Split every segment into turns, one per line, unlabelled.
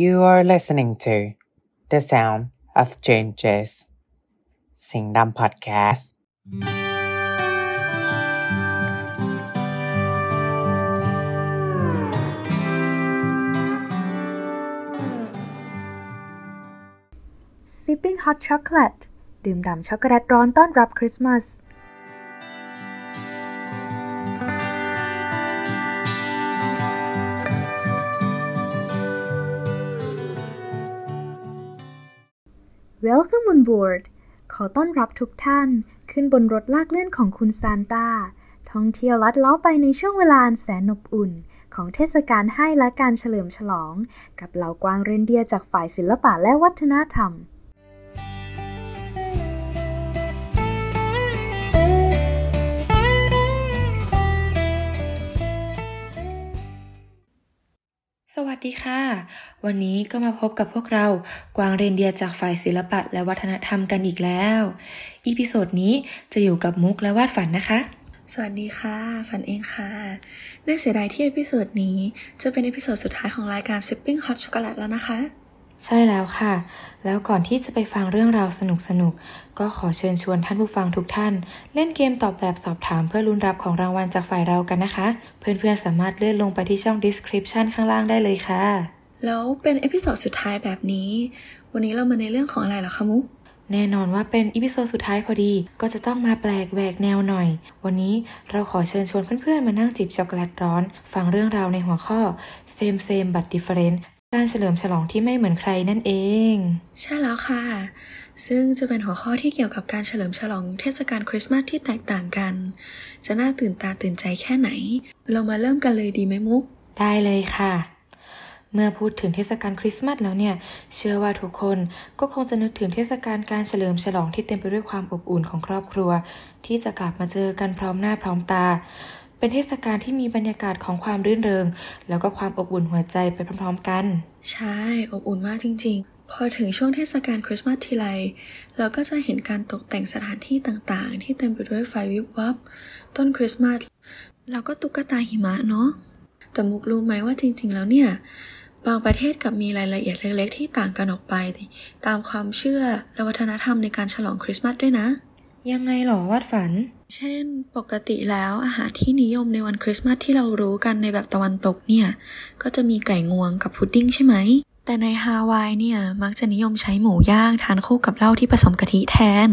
You are listening to The Sound of Changes สิงห์ดำพอดแคสต์
Sipping Hot Chocolate ดื่มด่ำช็อกโกแลตร้อนต้อนรับคริสต์มาส Welcome on board ขอต้อนรับทุกท่านขึ้นบนรถลากเลื่อนของคุณซานตาท่องเที่ยวลัดเล้อไปในช่วงเวลาแสนอบอุ่น ของเทศกาลให้และการเฉลิมฉลอง กับเหล่ากวางเรนเดียจากฝ่ายศิลปะและวัฒนธรรม
สวัสดีค่ะ วันนี้ก็มาพบกับพวกเรากวางเรนเดียร์จากฝ่ายศิลปะและวัฒนธรรมกันอีกแล้ว episode นี้จะอยู่กับมุกและวาดฝันนะคะ
สวัสดีค่ะ ฝันเองค่ะน่าเสียดายที่ episode นี้ จะเป็น episode สุดท้ายของรายการ Sipping Hot Chocolate แล้วนะคะ
ใช่แล้วค่ะ แล้วก่อนที่จะไปฟังเรื่องราวสนุกๆก็ขอเชิญชวนท่านผู้ฟังทุกท่าน เล่นเกมตอบแบบสอบถามเพื่อลุ้นรับของรางวัลจากฝ่ายเรากันนะคะ เพื่อนๆสามารถเลื่อนลงไปที่ช่อง description ข้างล่างได้เลยค่ะ
แล้วเป็น episode สุดท้ายแบบนี้ วันนี้เรามาในเรื่องของอะไรเหรอคะมุก
แน่นอนว่าเป็นอีพิโซดสุดท้ายพอดี ก็จะต้องมาแปลกแหวกแนวหน่อย วันนี้เราขอเชิญชวนเพื่อนๆมานั่งจิบช็อกโกแลตร้อน ฟังเรื่องราวในหัวข้อ same same but different การเฉลิมฉลองที่ไม่เหมือนใครนั่นเอง
ใช่แล้วค่ะ ซึ่งจะเป็นหัวข้อที่เกี่ยวกับการเฉลิมฉลองเทศกาลคริสต์มาสที่แตกต่างกัน จะน่าตื่นตาตื่นใจแค่ไหน เรามาเริ่มกันเลยดีไหมมุก
ได้เลยค่ะ เมื่อพูดถึงเทศกาลคริสต์มาสแล้วเนี่ย เชื่อว่าทุกคนก็คงจะนึกถึงเทศกาลการเฉลิมฉลองที่เต็มไปด้วยความอบอุ่นของครอบครัว ที่จะกลับมาเจอกันพร้อมหน้าพร้อมตา เป็นเทศกาลที่มีบรรยากาศของความรื่นเริง แล้วก็ความอบอุ่นหัวใจไปพร้อมๆกัน
ใช่ อบอุ่นมากจริง ๆ พอถึงช่วงเทศกาลคริสต์มาสทีไรเราก็จะเห็นการตกแต่งสถานที่ต่างๆ ที่เต็มไปด้วยไฟวิบวับ ต้นคริสต์มาสแล้วก็ตุ๊กตาหิมะเนาะแต่มุกรู้ไหมว่าจริง ๆ แล้วเนี่ยบางประเทศกลับมีรายละเอียดเล็ก ๆ ที่ต่างกันออกไป ตามความเชื่อและวัฒนธรรมในการฉลองคริสต์มาสด้วยนะ
ยังไงหรอวาดฝัน
เช่น ปกติแล้วอาหารที่นิยมในวันคริสต์มาสที่เรารู้กันในแบบตะวันตกเนี่ย ก็จะมีไก่งวงกับพุดดิ้งใช่ไหม แต่ในฮาวายเนี่ย มักจะนิยมใช้หมูย่างทานคู่กับเหล้าที่ผสมกะทิแทน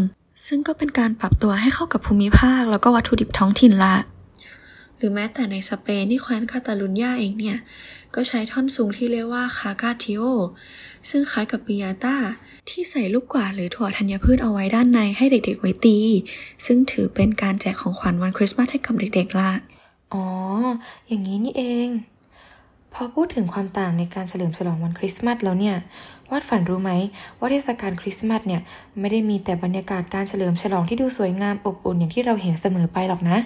ซึ่งก็เป็นการปรับตัวให้เข้ากับภูมิภาคแล้วก็วัตถุดิบท้องถิ่นละ รือแม้แต่ในสเปนที่แคว้นคาตาลุญญาเองเนี่ย ก็ใช้ท่อนสูงที่เรียกว่าคากาทิโอ ซึ่งคล้ายกับปิยาต้า ที่ใส่ลูกกวาดหรือถั่วธัญพืชเอาไว้ด้านในให้เด็กๆไว้ตี ซึ่งถือเป็นการแจกของขวัญวันคริสต์มาสให้กับเด็กๆละ
อ๋อ อย่างนี้นี่เองพอพูดถึงความต่างในการเฉลิมฉลองวันคริสต์มาสแล้วเนี่ย วาดฝันรู้ไหมว่าเทศกาลคริสต์มาสเนี่ย ไม่ได้มีแต่บรรยากาศการเฉลิมฉลองที่ดูสวยงามอบอุ่นอย่างที่เราเห็นเสมอไปหรอกนะ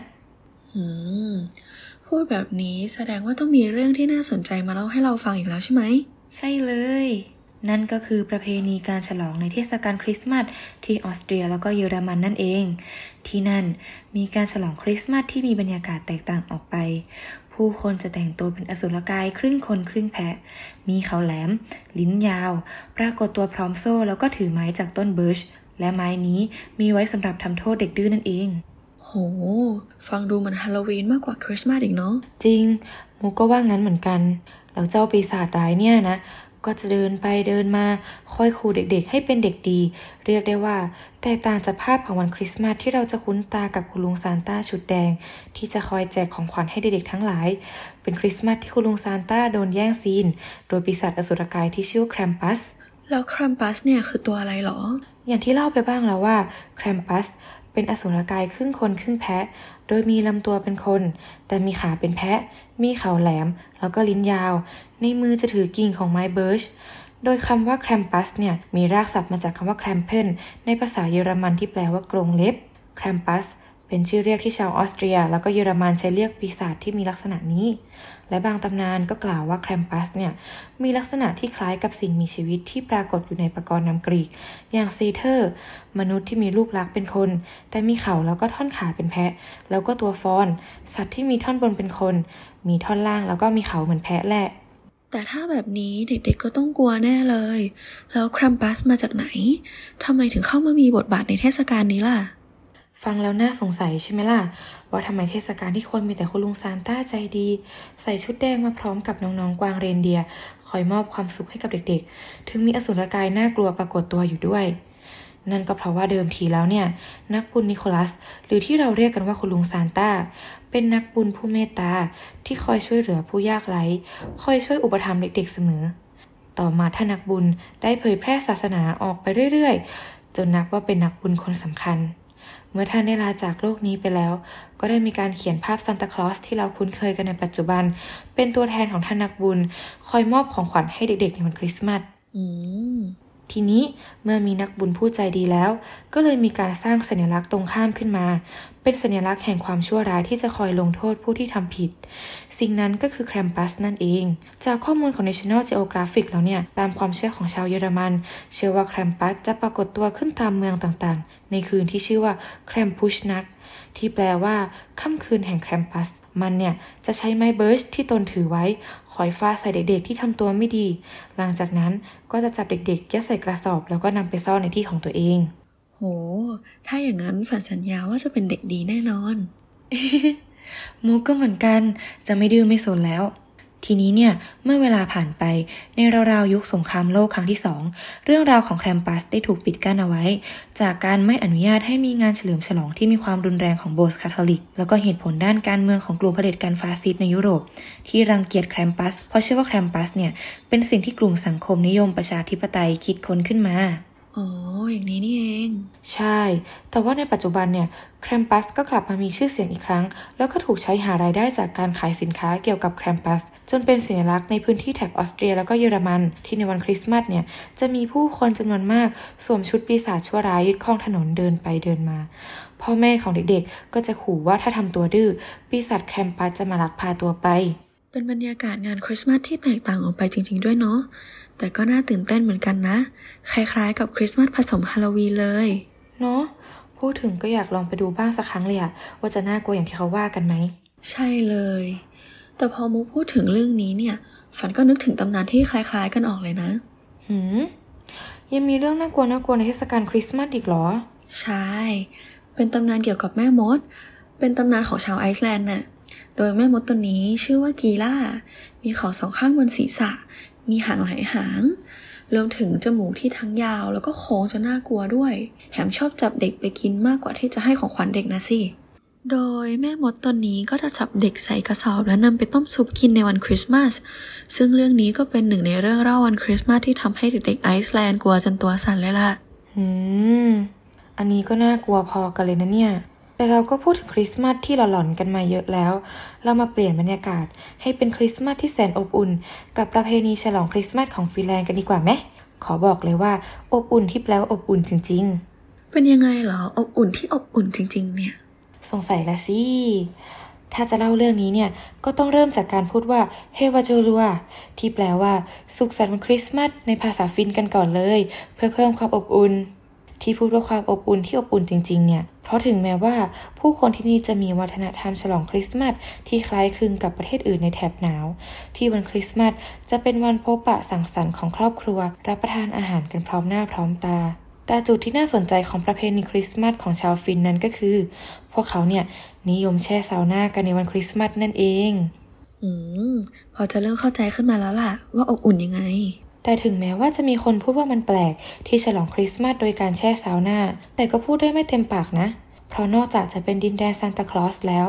พูดแบบนี้แสดงว่าต้องมีเรื่องที่น่าสนใจมาเล่าให้เราฟังอีกแล้วใช่ไหม
ใช่เลย นั่นก็คือประเพณีการฉลองในเทศกาลคริสต์มาสที่ออสเตรียแล้วก็เยอรมันนั่นเอง ที่นั่นมีการฉลองคริสต์มาสที่มีบรรยากาศแตกต่างออกไป ผู้คนจะแต่งตัวเป็นอสุรกายครึ่งคนครึ่งแพะ มีเขาแหลม ลิ้นยาว ปรากฏตัวพร้อมโซ่แล้วก็ถือไม้จากต้นเบิร์ชและไม้นี้มีไว้สำหรับทำโทษเด็กดื้อนั่นเอง
โห ฟังดูเหมือนฮาโลวีนมากกว่าคริสต์มาสอีกเนาะ
จริง มุกก็ว่างั้นเหมือนกัน แล้วเจ้าปีศาจร้ายเนี่ยนะ ก็จะเดินไปเดินมา คอยขู่เด็กๆ ให้เป็นเด็กดี เรียกได้ว่า แตกต่างจากภาพของวันคริสต์มาสที่เราจะคุ้นตากับคุณลุงซานต้าชุดแดง ที่จะคอยแจกของขวัญให้เด็กๆทั้งหลาย เป็นคริสต์มาสที่คุณลุงซานต้าโดนแย่งซีน โดยปีศาจอสุรกายที่ชื่อแครมปัส
แล้วครัมปัสเนี่ยคือตัวอะไรหรอ
อย่างที่เล่าไปบ้างแล้วว่าแครมปัส เป็นอสุรกายครึ่งคนครึ่งแพะ โดยมีลำตัวเป็นคน แต่มีขาเป็นแพะ มีเขาแหลม แล้วก็ลิ้นยาว ในมือจะถือกิ่งของไม้เบิร์ชโดยคำว่าแครมปัสเนี่ยมีรากศัพท์มาจากคำว่า Krampen ในภาษาเยอรมันที่แปลว่ากรงเล็บแครมปัส เป็นชื่อเรียกที่ชาวออสเตรีย แล้วก็เยอรมันใช้เรียกปีศาจที่มีลักษณะนี้ และบางตำนานก็กล่าวว่าแครมปัสเนี่ยมีลักษณะที่คล้ายกับสิ่งมีชีวิตที่ปรากฏอยู่ในปรกรณ์นำกรีก อย่าง satyr มนุษย์ที่มีรูปลักษณ์เป็นคน แต่มีเขาแล้วก็ท่อนขาเป็นแพะ แล้วก็ตัวฟอน สัตว์ที่มีท่อนบนเป็นคน มีท่อนล่างแล้วก็มีเขาเหมือนแพะแหละ
แต่ถ้าแบบนี้เด็กๆก็ต้องกลัวแน่เลย แล้วครัมปัสมาจากไหน ทำไมถึงเข้ามามีบทบาทในเทศกาลนี้ล่ะ
ฟังแล้วน่าสงสัยใช่ไหมล่ะ ว่าทำไมเทศกาลที่คนมีแต่คุณลุงซานต้าใจดี ใส่ชุดแดงมาพร้อมกับน้องๆกวางเรนเดียคอยมอบความสุขให้กับเด็กๆ ถึงมีอสุรกายน่ากลัวปรากฏตัวอยู่ด้วย นั่นก็เพราะว่าเดิมทีแล้วเนี่ย นักบุญนิโคลัส หรือที่เราเรียกกันว่าคุณลุงซานต้า เป็นนักบุญผู้เมตตาที่คอยช่วยเหลือผู้ยากไร้คอยช่วยอุปถัมภ์เด็กๆเสมอ ต่อมาท่านนักบุญได้เผยแพร่ศาสนาออกไปเรื่อยๆ จนนับว่าเป็นนักบุญคนสำคัญ เมื่อท่านได้ลาจากโลกนี้ไปแล้ว ก็ได้มีการเขียนภาพซานตาคลอสที่เราคุ้นเคยกันในปัจจุบัน เป็นตัวแทนของท่านนักบุญ คอยมอบของขวัญให้เด็กๆในวันคริสต์มาส ทีนี้เมื่อมีนักบุญผู้ใจดีแล้ว ก็เลยมีการสร้างสัญลักษณ์ตรงข้ามขึ้นมา เป็นสัญลักษณ์แห่งความชั่วร้ายที่จะคอยลงโทษผู้ที่ทำผิด สิ่งนั้นก็คือแคมปัสนั่นเอง จากข้อมูลของ National Geographic แล้วเนี่ย ตามความเชื่อของชาวเยอรมัน เชื่อว่าแคมปัสจะปรากฏตัวขึ้นตามเมืองต่างๆ ในคืนที่ชื่อว่าแคมพุชนักที่แปลว่าค่ำคืนแห่งแคมปัส มันเนี่ยจะใช้ไม้เบิร์ชที่ตนถือไว้คอยฟาดใส่เด็กๆที่ทำตัวไม่ดี หลังจากนั้นก็จะจับเด็กๆยัดใส่กระสอบแล้วก็นำไปซ่อนในที่ของตัวเอง
โห ถ้าอย่างนั้นฝันสัญญาว่าจะเป็นเด็กดีแน่นอน
มุกก็เหมือนกัน จะไม่ดื้อไม่สนแล้ว ทีนี้เนี่ยเมื่อเวลาผ่านไปในราวๆยุคสงครามโลกครั้งที่สองเรื่องราวของแครมปัสได้ถูกปิดกั้นเอาไว้ จากการไม่อนุญาตให้มีงานเฉลิมฉลองที่มีความรุนแรงของโบสถ์คาทอลิก แล้วก็เหตุผลด้านการเมืองของกลุ่มเผด็จการฟาสซิสต์ในยุโรป ที่รังเกียจแครมปัส เพราะเชื่อว่าแครมปัสเนี่ยเป็นสิ่งที่กลุ่มสังคมนิยมประชาธิปไตยคิดค้นขึ้นมา
อ๋อ อย่างนี้นี่เอง
ใช่ แต่ว่าในปัจจุบันเนี่ยแครมปัสก็กลับมามีชื่อเสียงอีกครั้ง แล้วก็ถูกใช้หารายได้จากการขายสินค้าเกี่ยวกับแครมปัส จนเป็นสัญลักษณ์ในพื้นที่แถบออสเตรียแล้วก็เยอรมัน ที่ในวันคริสต์มาสเนี่ย จะมีผู้คนจำนวนมากสวมชุดปีศาจชั่วร้ายยึดครองถนนเดินไปเดินมา พ่อแม่ของเด็กๆ ก็จะขู่ว่าถ้าทำตัวดื้อปีศาจแครมปัสจะมาลักพาตัวไป
เป็นบรรยากาศงานคริสต์มาสที่แตกต่างออกไปจริง ๆ ด้วยเนาะ แต่ก็น่าตื่นเต้นเหมือนกันนะ คล้ายๆ กับคริสต์มาสผสมฮาโลวีนเลย
เนาะ พูดถึงก็อยากลองไปดูบ้างสักครั้งเลยอะว่าจะน่ากลัวอย่างที่เขาว่ากันไหม
ใช่เลย แต่พอมุกพูดถึงเรื่องนี้เนี่ย ฝันก็นึกถึงตำนานที่คล้าย ๆ กันออกเลยนะ
หืม ยังมีเรื่องน่ากลัวน่ากลัวในเทศกาลคริสต์มาสอีกเหรอ
ใช่ เป็นตำนานเกี่ยวกับแม่มด เป็นตำนานของชาวไอซ์แลนด์น่ะ โดยแม่มดตัวนี้ชื่อว่ากีล่า มีเขาสองข้างบนศีรษะ มีหางหลายหาง รวมถึงจมูกที่ทั้งยาวแล้วก็โค้งจนน่ากลัวด้วย แถมชอบจับเด็กไปกินมากกว่าที่จะให้ของขวัญเด็กน่ะสิ โดยแม่มดตนนี้ก็จะจับเด็กใส่กระสอบแล้วนำไปต้มซุปกินในวันคริสต์มาส ซึ่งเรื่องนี้ก็เป็นหนึ่งในเรื่องเล่าวันคริสต์มาสที่ทำให้เด็กๆไอซ์แลนด์กลัวจนตัวสั่นเลยล่ะ
หืม อันนี้ก็น่ากลัวพอกันเลยนะเนี่ย แต่เราก็พูดถึงคริสต์มาสที่หลอนๆกันมาเยอะแล้ว เรามาเปลี่ยนบรรยากาศให้เป็นคริสต์มาสที่แสนอบอุ่น กับประเพณีฉลองคริสต์มาสของฟินแลนด์กันดีกว่าไหม ขอบอกเลยว่า อบอุ่นที่แปลว่าอบอุ่นจริง
เป็นยังไงเหรอ อบอุ่นที่อบอุ่นจริง ๆ เนี่ย
ๆสงสัยละสิ ถ้าจะเล่าเรื่องนี้เนี่ย ก็ต้องเริ่มจากการพูดว่าเฮวาโจลัวที่แปลว่า สุขสันต์วันคริสต์มาสในภาษาฟินกันก่อนเลย เพื่อเพิ่มความอบอุ่น ที่พูดว่าความอบอุ่นที่อบอุ่นจริง ๆ เนี่ย เพราะถึงแม้ว่าผู้คนที่นี่จะมีวัฒนธรรมฉลองคริสต์มาสที่คล้ายคลึงกับประเทศอื่นในแถบหนาว ที่วันคริสต์มาสจะเป็นวันพบปะสังสรรค์ของครอบครัว รับประทานอาหารกันพร้อมหน้าพร้อมตาแต่จุดที่น่าสนใจของประเพณีคริสต์มาสของชาวฟินนั้นก็คือ พวกเขาเนี่ยนิยมแช่ซาวน่ากันในวันคริสต์มาสนั่นเอง
อืม พอจะเริ่มเข้าใจขึ้นมาแล้วล่ะ ว่าอบอุ่นยังไง
แต่ถึงแม้ว่าจะมีคนพูดว่ามันแปลก ที่ฉลองคริสต์มาสโดยการแช่ซาวน่า แต่ก็พูดได้ไม่เต็มปากนะ เพราะนอกจากจะเป็นดินแดนซานตาคลอสแล้ว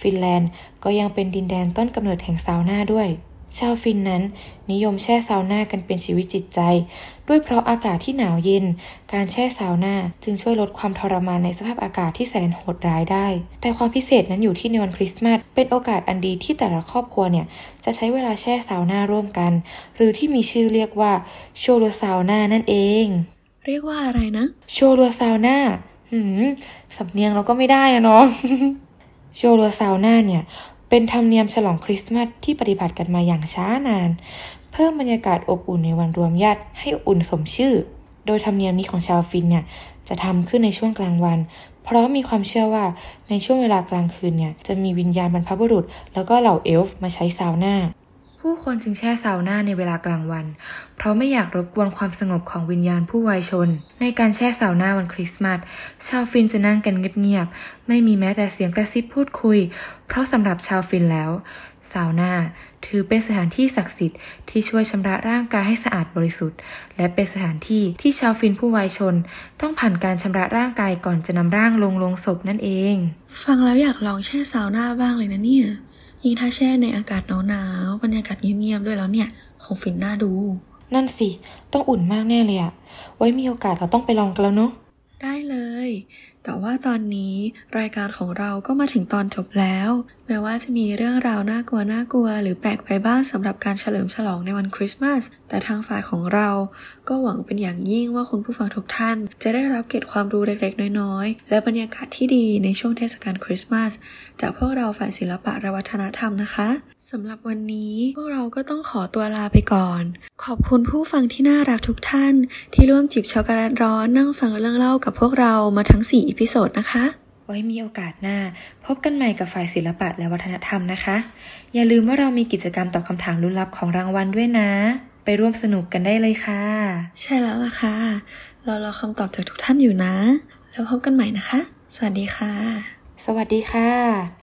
ฟินแลนด์ก็ยังเป็นดินแดนต้นกำเนิดแห่งซาวน่าด้วย ชาวฟินนั้น นิยมแช่ซาวน่ากันเป็นชีวิตจิตใจ ด้วยเพราะอากาศที่หนาวเย็น การแช่ซาวน่าจึงช่วยลดความทรมานในสภาพอากาศที่แสนโหดร้ายได้ แต่ความพิเศษนั้นอยู่ที่ในวันคริสต์มาสเป็นโอกาสอันดีที่แต่ละครอบครัวเนี่ย จะใช้เวลาแช่ซาวน่าร่วมกัน หรือที่มีชื่อเรียกว่า joulusauna นั่นเอง
เรียกว่าอะไรนะ
joulusauna หืมสำเนียงเราก็ไม่ได้อะเนาะ joulusauna เนี่ย เป็นธรรมเนียมฉลองคริสต์มาสที่ปฏิบัติกันมาอย่างช้านาน เพิ่มบรรยากาศอบอุ่นในวันรวมญาติให้อุ่นสมชื่อ โดยธรรมเนียมนี้ของชาวฟินเนี่ยจะทำขึ้นในช่วงกลางวัน เพราะมีความเชื่อว่าในช่วงเวลากลางคืนเนี่ยจะมีวิญญาณบรรพบุรุษ แล้วก็เหล่าเอลฟ์มาใช้ซาวน่า ผู้คนจึงแช่ซาวน่าในเวลากลางวัน เพราะไม่อยากรบกวนความสงบของวิญญาณผู้วายชนม์ ในการแช่ซาวน่าวันคริสต์มาส ชาวฟินจะนั่งกันเงียบๆ ไม่มีแม้แต่เสียงกระซิบพูดคุย เพราะสำหรับชาวฟินแล้ว ซาวน่าถือเป็นสถานที่ศักดิ์สิทธิ์ที่ช่วยชำระร่างกายให้สะอาดบริสุทธิ์ และเป็นสถานที่ที่ชาวฟินผู้วายชน ต้องผ่านการชำระร่างกายก่อนจะนำร่างลงลงศพนั่นเอง
ฟังแล้วอยากลองแช่ซาวน่าบ้างเลยนะเนี่ย ยิ่งถ้าแช่ในอากาศหนาวๆบรรยากาศเงียบๆด้วยแล้วเนี่ยคงฟินน่าดู
นั่นสิ ต้องอุ่นมากแน่เลยอะไว้มีโอกาสเราต้องไปลองกันแล้วเนาะ
ได้เลย แต่ว่าตอนนี้รายการของเราก็มาถึงตอนจบแล้ว แม้ว่าจะมีเรื่องราวน่ากลัวน่ากลัว หรือแปลกไปบ้างสำหรับการเฉลิมฉลองในวันคริสต์มาส แต่ทางฝ่ายของเราก็หวังเป็นอย่างยิ่งว่าคุณผู้ฟังทุกท่าน จะได้รับเกร็ดความรู้เล็กๆ น้อยๆ และบรรยากาศที่ดีในช่วงเทศกาลคริสต์มาสจากพวกเราฝ่ายศิลปะและวัฒนธรรมนะคะสำหรับวันนี้พวกเราก็ต้องขอตัวลาไปก่อน ขอบคุณผู้ฟังที่น่ารักทุกท่าน ที่ร่วมจิบช็อกโกแลตร้อนนั่งฟังเรื่องเล่ากับพวกเรามาทั้ง 4 episode นะคะ
ไว้มีโอกาสหน้า พบกันใหม่กับฝ่ายศิลปะและวัฒนธรรมนะคะ อย่าลืมว่าเรามีกิจกรรมตอบคำถามลุ้นลับของรางวัลด้วยนะ ไปร่วมสนุกกันได้เลยค่ะ
ใช่แล้วล่ะค่ะ เรารอคำตอบจากทุกท่านอยู่นะ แล้วพบกันใหม่นะคะ สวัสดีค่ะ
สวัสดีค่ะ